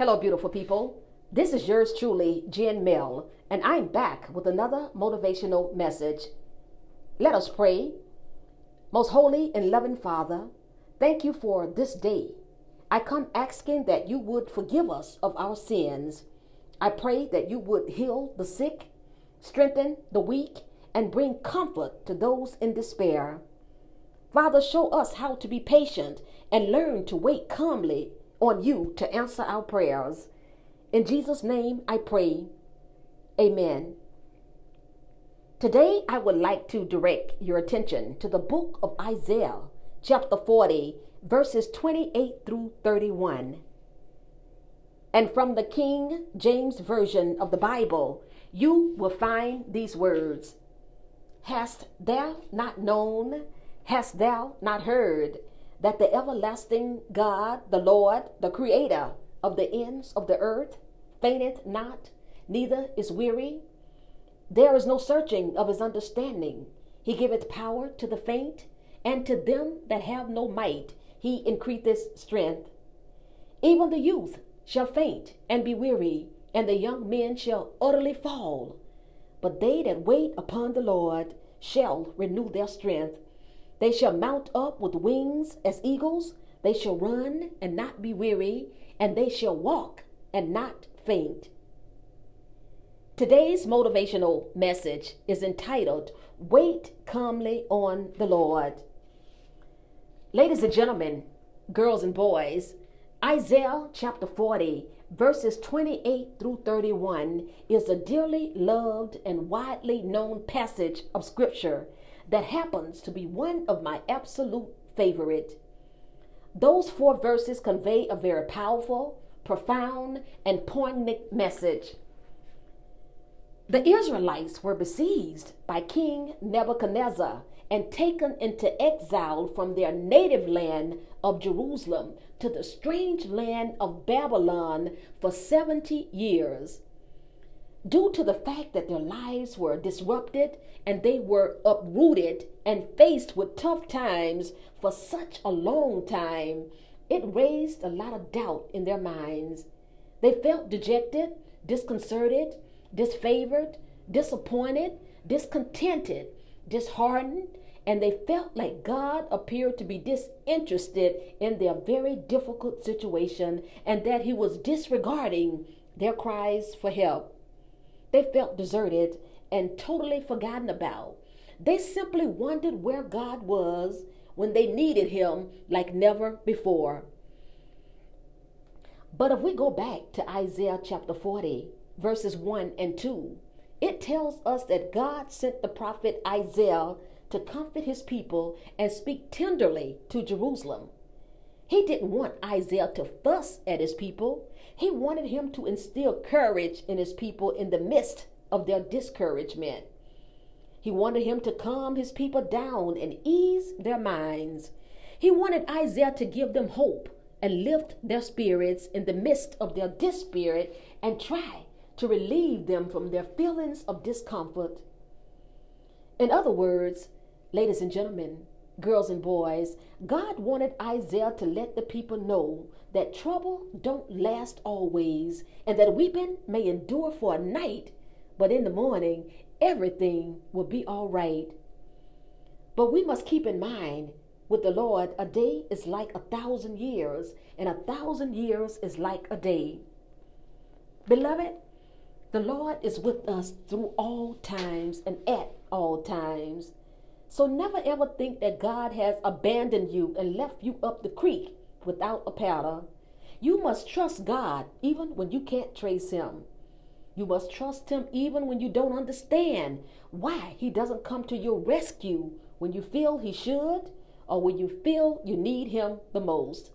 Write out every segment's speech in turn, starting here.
Hello, beautiful people. This is yours truly, Jen Mill, and I'm back with another motivational message. Let us pray. Most holy and loving Father, thank you for this day. I come asking that you would forgive us of our sins. I pray that you would heal the sick, strengthen the weak, and bring comfort to those in despair. Father, show us how to be patient and learn to wait calmly on you to answer our prayers. In Jesus' name I pray. Amen. Today I would like to direct your attention to the book of Isaiah, chapter 40, verses 28 through 31. And from the King James Version of the Bible, you will find these words Hast thou not known? Hast thou not heard? That the everlasting God, the Lord, the Creator of the ends of the earth, fainteth not, neither is weary. There is no searching of his understanding. He giveth power to the faint, and to them that have no might he increaseth strength. Even the youth shall faint and be weary, and the young men shall utterly fall. But they that wait upon the Lord shall renew their strength. They shall mount up with wings as eagles. They shall run and not be weary, and they shall walk and not faint. Today's motivational message is entitled Wait Calmly on the Lord. Ladies and gentlemen, girls and boys, Isaiah chapter 40, verses 28 through 31 is a dearly loved and widely known passage of Scripture that happens to be one of my absolute favorite. Those four verses convey a very powerful, profound, and poignant message. The Israelites were besieged by King Nebuchadnezzar and taken into exile from their native land of Jerusalem to the strange land of Babylon for 70 years due to the fact that their lives were disrupted and they were uprooted and faced with tough times for such a long time, it raised a lot of doubt in their minds. They felt dejected, disconcerted, disfavored, disappointed, discontented, disheartened, and they felt like God appeared to be disinterested in their very difficult situation and that He was disregarding their cries for help. They felt deserted and totally forgotten about. They simply wondered where God was when they needed Him like never before. But if we go back to Isaiah chapter 40, verses 1 and 2, it tells us that God sent the prophet Isaiah to comfort his people and speak tenderly to Jerusalem. He didn't want Isaiah to fuss at his people. He wanted him to instill courage in his people in the midst of their discouragement. He wanted him to calm his people down and ease their minds. He wanted Isaiah to give them hope and lift their spirits in the midst of their dispirit and try to relieve them from their feelings of discomfort. In other words, ladies and gentlemen, girls and boys, God wanted Isaiah to let the people know that trouble don't last always and that weeping may endure for a night, but in the morning everything will be all right. But we must keep in mind with the Lord, a day is like a thousand years, and a thousand years is like a day. Beloved, the Lord is with us through all times and at all times. So never ever think that God has abandoned you and left you up the creek without a paddle. You must trust God even when you can't trace Him. You must trust Him even when you don't understand why He doesn't come to your rescue when you feel He should or when you feel you need Him the most.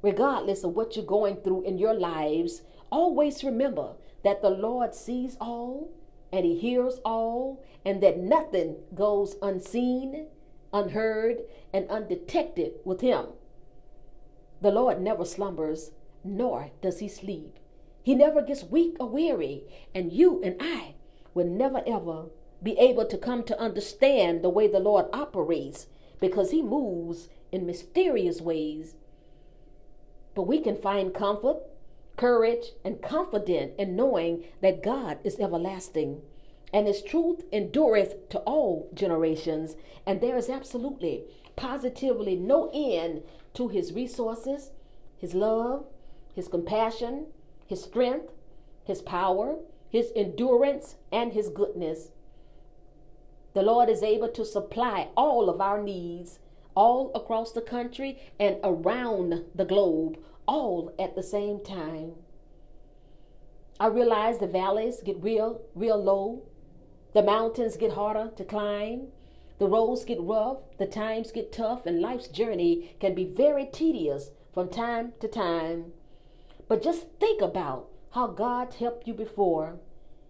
Regardless of what you're going through in your lives, always remember that the Lord sees all and he hears all, and that nothing goes unseen, unheard, and undetected with him. The Lord never slumbers, nor does he sleep. He never gets weak or weary, and you and I will never ever be able to come to understand the way the Lord operates because he moves in mysterious ways. But we can find comfort courage, and confident in knowing that God is everlasting and his truth endureth to all generations, and there is absolutely, positively no end to his resources, his love, his compassion, his strength, his power, his endurance, and his goodness. The Lord is able to supply all of our needs all across the country and around the globe, all at the same time. I realize the valleys get real, real low. The mountains get harder to climb. The roads get rough. The times get tough. And life's journey can be very tedious from time to time. But just think about how God helped you before.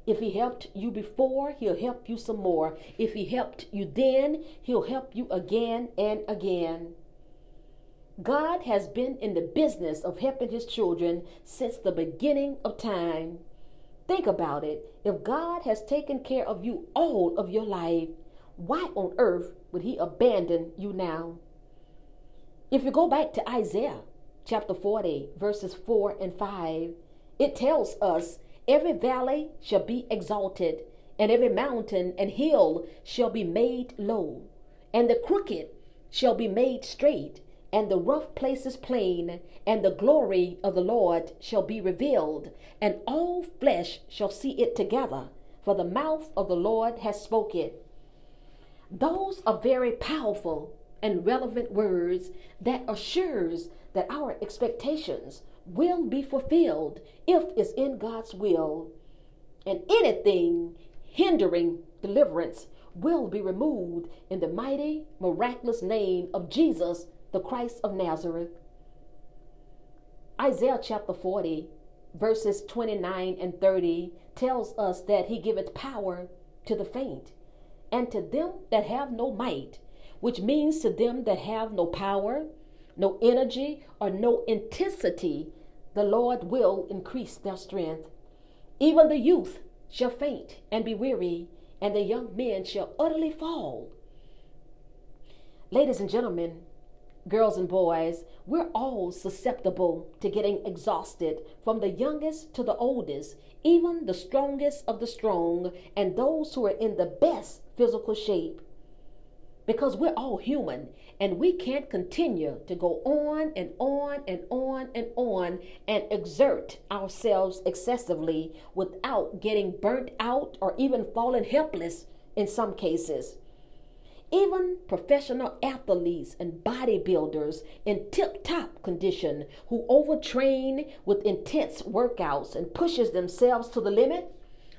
If He helped you before, He'll help you some more. If He helped you then, He'll help you again and again. God has been in the business of helping His children since the beginning of time. Think about it. If God has taken care of you all of your life, why on earth would He abandon you now? If you go back to Isaiah chapter 40, verses 4 and 5, it tells us every valley shall be exalted, and every mountain and hill shall be made low, and the crooked shall be made straight, and the rough places plain, and the glory of the Lord shall be revealed, and all flesh shall see it together, for the mouth of the Lord has spoken. Those are very powerful and relevant words that assures that our expectations will be fulfilled if it's in God's will. And anything hindering deliverance will be removed in the mighty, miraculous name of Jesus the Christ of Nazareth. Isaiah chapter 40, verses 29 and 30 tells us that he giveth power to the faint and to them that have no might, which means to them that have no power, no energy, or no intensity, the Lord will increase their strength. Even the youth shall faint and be weary, and the young men shall utterly fall. Ladies and gentlemen, girls and boys, we're all susceptible to getting exhausted from the youngest to the oldest, even the strongest of the strong, and those who are in the best physical shape. Because we're all human and we can't continue to go on and on and on and on and exert ourselves excessively without getting burnt out or even falling helpless in some cases. Even professional athletes and bodybuilders in tip-top condition who overtrain with intense workouts and pushes themselves to the limit,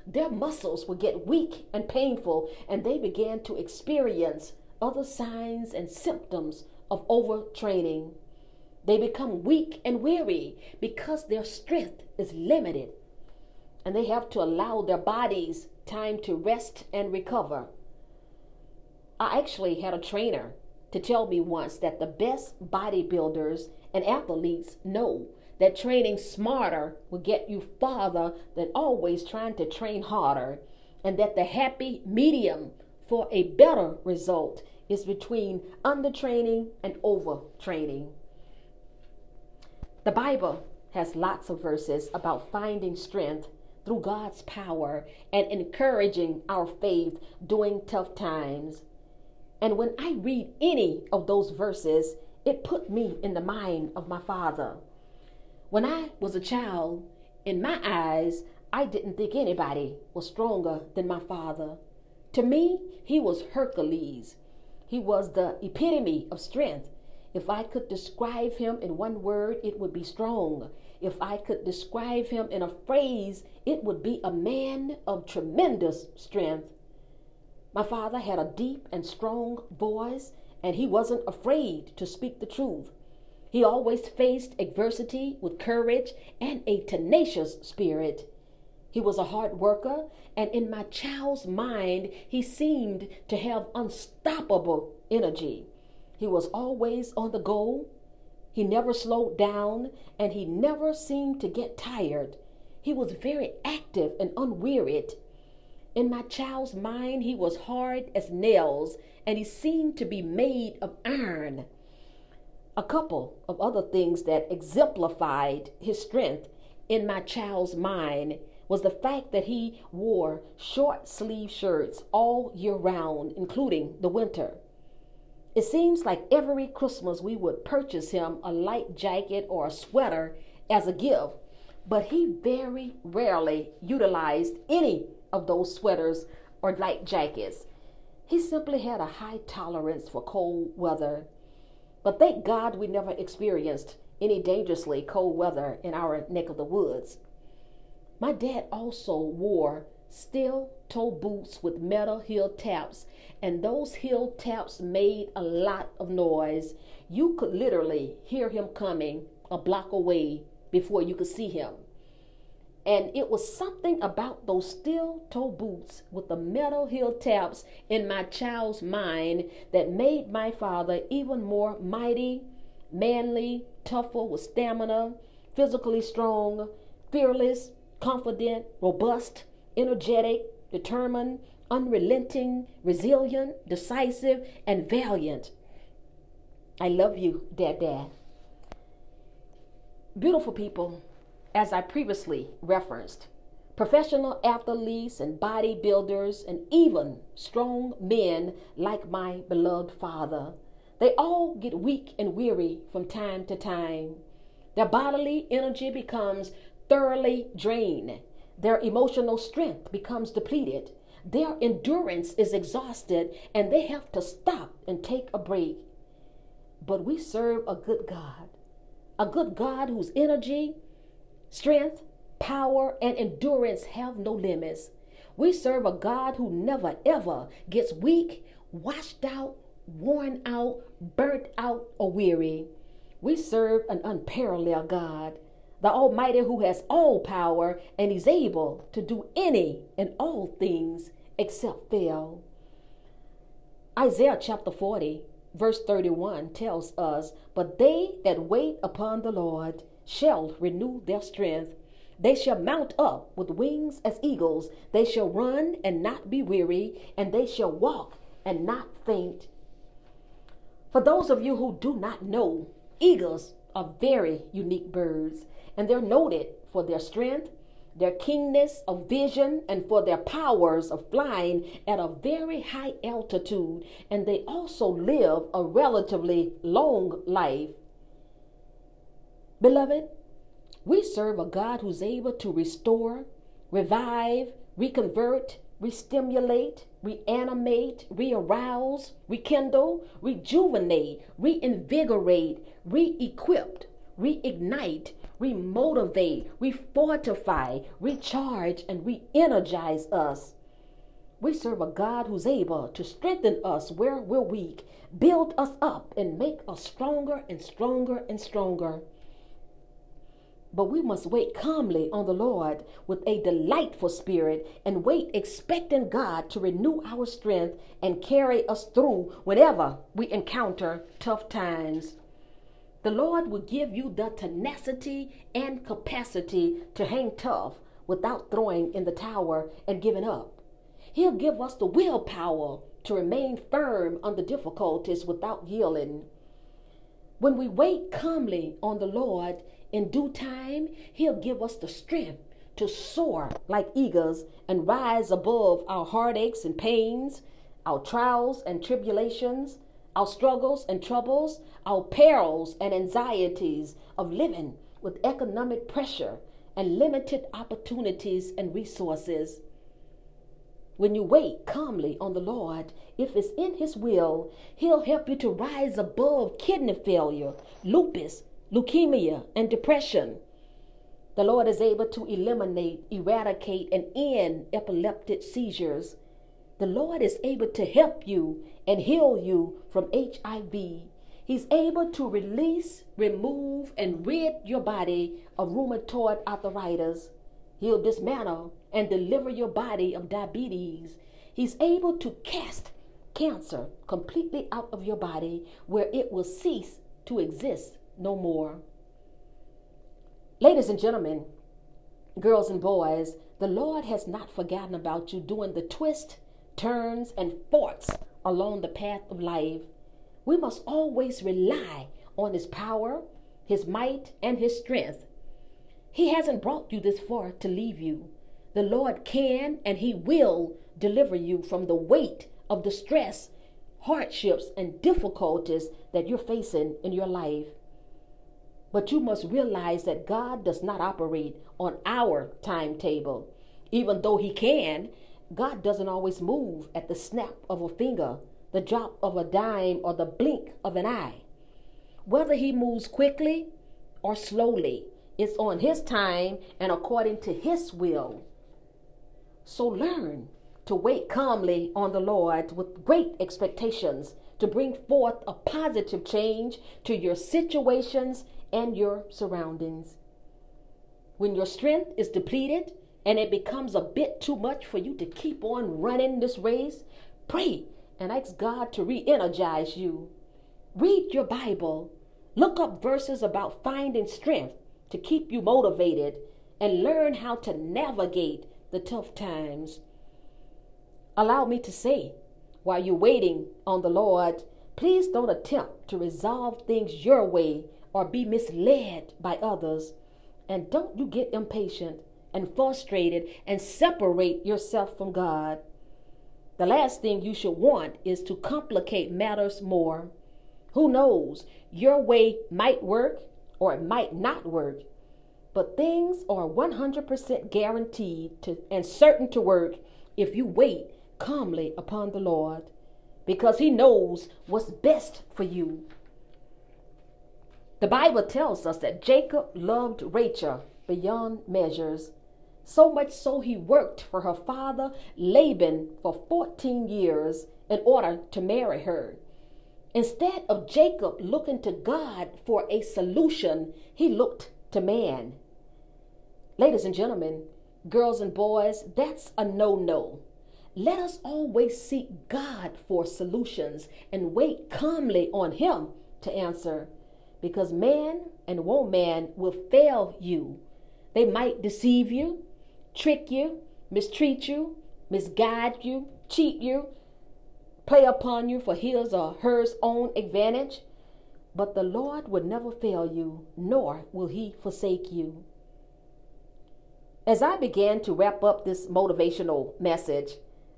their muscles will get weak and painful and they begin to experience other signs and symptoms of overtraining. They become weak and weary because their strength is limited and they have to allow their bodies time to rest and recover. I actually had a trainer to tell me once that the best bodybuilders and athletes know that training smarter will get you farther than always trying to train harder, and that the happy medium for a better result is between undertraining and overtraining. The Bible has lots of verses about finding strength through God's power and encouraging our faith during tough times. And when I read any of those verses, it put me in the mind of my father. When I was a child, in my eyes, I didn't think anybody was stronger than my father. To me, he was Hercules. He was the epitome of strength. If I could describe him in one word, it would be strong. If I could describe him in a phrase, it would be a man of tremendous strength. My father had a deep and strong voice, and he wasn't afraid to speak the truth. He always faced adversity with courage and a tenacious spirit. He was a hard worker, and in my child's mind, he seemed to have unstoppable energy. He was always on the go. He never slowed down, and he never seemed to get tired. He was very active and unwearied. In my child's mind, he was hard as nails and he seemed to be made of iron. A couple of other things that exemplified his strength in my child's mind was the fact that he wore short sleeve shirts all year round, including the winter. It seems like every Christmas we would purchase him a light jacket or a sweater as a gift, but he very rarely utilized any of those sweaters or light jackets. He simply had a high tolerance for cold weather. But thank God we never experienced any dangerously cold weather in our neck of the woods. My dad also wore steel toe boots with metal heel taps, and those heel taps made a lot of noise. You could literally hear him coming a block away before you could see him. And it was something about those steel toe boots with the metal heel taps in my child's mind that made my father even more mighty, manly, tougher with stamina, physically strong, fearless, confident, robust, energetic, determined, unrelenting, resilient, decisive, and valiant. I love you, Dad Dad. Beautiful people, as I previously referenced, professional athletes and bodybuilders, and even strong men like my beloved father, they all get weak and weary from time to time. Their bodily energy becomes thoroughly drained. Their emotional strength becomes depleted. Their endurance is exhausted and they have to stop and take a break. But we serve a good God, a good God whose energy, strength, power, and endurance have no limits. We serve a God who never ever gets weak, washed out, worn out, burnt out, or weary. We serve an unparalleled God the Almighty who has all power and is able to do any and all things except fail. Isaiah chapter 40, verse 31 tells us, But they that wait upon the Lord shall renew their strength. They shall mount up with wings as eagles. They shall run and not be weary, and they shall walk and not faint. For those of you who do not know, eagles are very unique birds and they're noted for their strength, their keenness of vision, and for their powers of flying at a very high altitude. And they also live a relatively long life. Beloved, we serve a God who's able to restore, revive, reconvert, restimulate, reanimate, rearouse, rekindle, rejuvenate, reinvigorate, re equip, reignite, remotivate, refortify, recharge, and re energize us. We serve a God who's able to strengthen us where we're weak, build us up, and make us stronger and stronger and stronger. But we must wait calmly on the Lord with a delightful spirit and wait expecting God to renew our strength and carry us through whenever we encounter tough times. The Lord will give you the tenacity and capacity to hang tough without throwing in the tower and giving up. He'll give us the willpower to remain firm under difficulties without yielding. When we wait calmly on the Lord, in due time, He'll give us the strength to soar like eagles and rise above our heartaches and pains, our trials and tribulations, our struggles and troubles, our perils and anxieties of living with economic pressure and limited opportunities and resources. When you wait calmly on the Lord, if it's in His will, He'll help you to rise above kidney failure, lupus, leukemia, and depression. The Lord is able to eliminate, eradicate, and end epileptic seizures the Lord is able to help you and heal you from HIV. He's able to release, remove, and rid your body of rheumatoid arthritis. He'll dismantle and deliver your body of diabetes. He's able to cast cancer completely out of your body where it will cease to exist no more. Ladies and gentlemen, girls and boys, the Lord has not forgotten about you doing the twists, turns, and forts along the path of life, we must always rely on His power, His might, and His strength. He hasn't brought you this far to leave you. The Lord can and He will deliver you from the weight of the stress, hardships, and difficulties that you're facing in your life. But you must realize that God does not operate on our timetable. Even though He can, God doesn't always move at the snap of a finger, the drop of a dime, or the blink of an eye. Whether He moves quickly or slowly, it's on His time and according to His will. So learn to wait calmly on the Lord with great expectations to bring forth a positive change to your situations and your surroundings. When your strength is depleted and it becomes a bit too much for you to keep on running this race, pray and ask God to re energize you. Read your Bible. Look up verses about finding strength to keep you motivated and learn how to navigate the tough times. Allow me to say, while you're waiting on the Lord, please don't attempt to resolve things your way or be misled by others. And don't you get impatient and frustrated and separate yourself from God. The last thing you should want is to complicate matters more. Who knows? Your way might work or it might not work. But things are 100% guaranteed to, and certain to work if you wait calmly upon the Lord because He knows what's best for you. The Bible tells us that Jacob loved Rachel beyond measures, so much so he worked for her father Laban for 14 years in order to marry her. Instead of Jacob looking to God for a solution, he looked to man. Ladies and gentlemen, girls and boys, that's a no no. Let us always seek God for solutions and wait calmly on Him to answer because man and woman will fail you. They might deceive you, trick you, mistreat you, misguide you, cheat you, play upon you for his or her own advantage. But the Lord will never fail you, nor will he forsake you. As I began to wrap up this motivational message,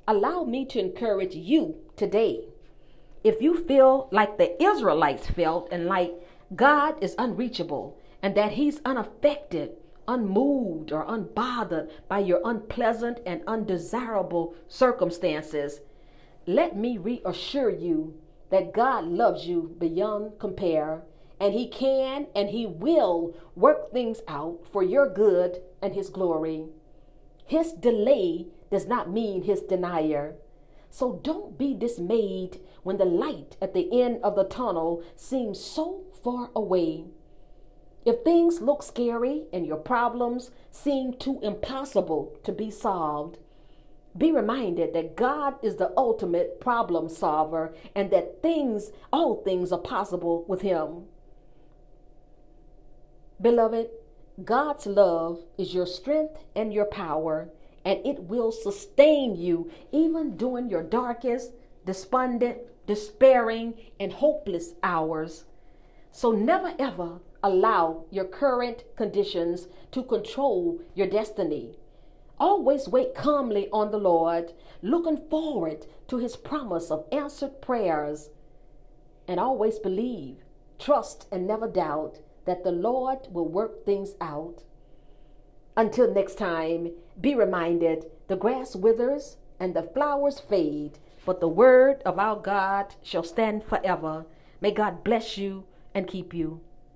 allow me to encourage you today. If you feel like the Israelites felt and like God is unreachable and that He's unaffected, unmoved, or unbothered by your unpleasant and undesirable circumstances, let me reassure you that God loves you beyond compare and He can and He will work things out for your good and His glory. His delay does not mean His denier. So don't be dismayed when the light at the end of the tunnel seems so far away. If things look scary and your problems seem too impossible to be solved, be reminded that God is the ultimate problem solver and that things, all things are possible with Him. Beloved, God's love is your strength and your power, and it will sustain you even during your darkest, despondent, despairing, and hopeless hours. So never ever allow your current conditions to control your destiny. Always wait calmly on the Lord, looking forward to his promise of answered prayers. And always believe, trust, and never doubt that the Lord will work things out. Until next time, be reminded the grass withers and the flowers fade, but the word of our God shall stand forever. May God bless you and keep you.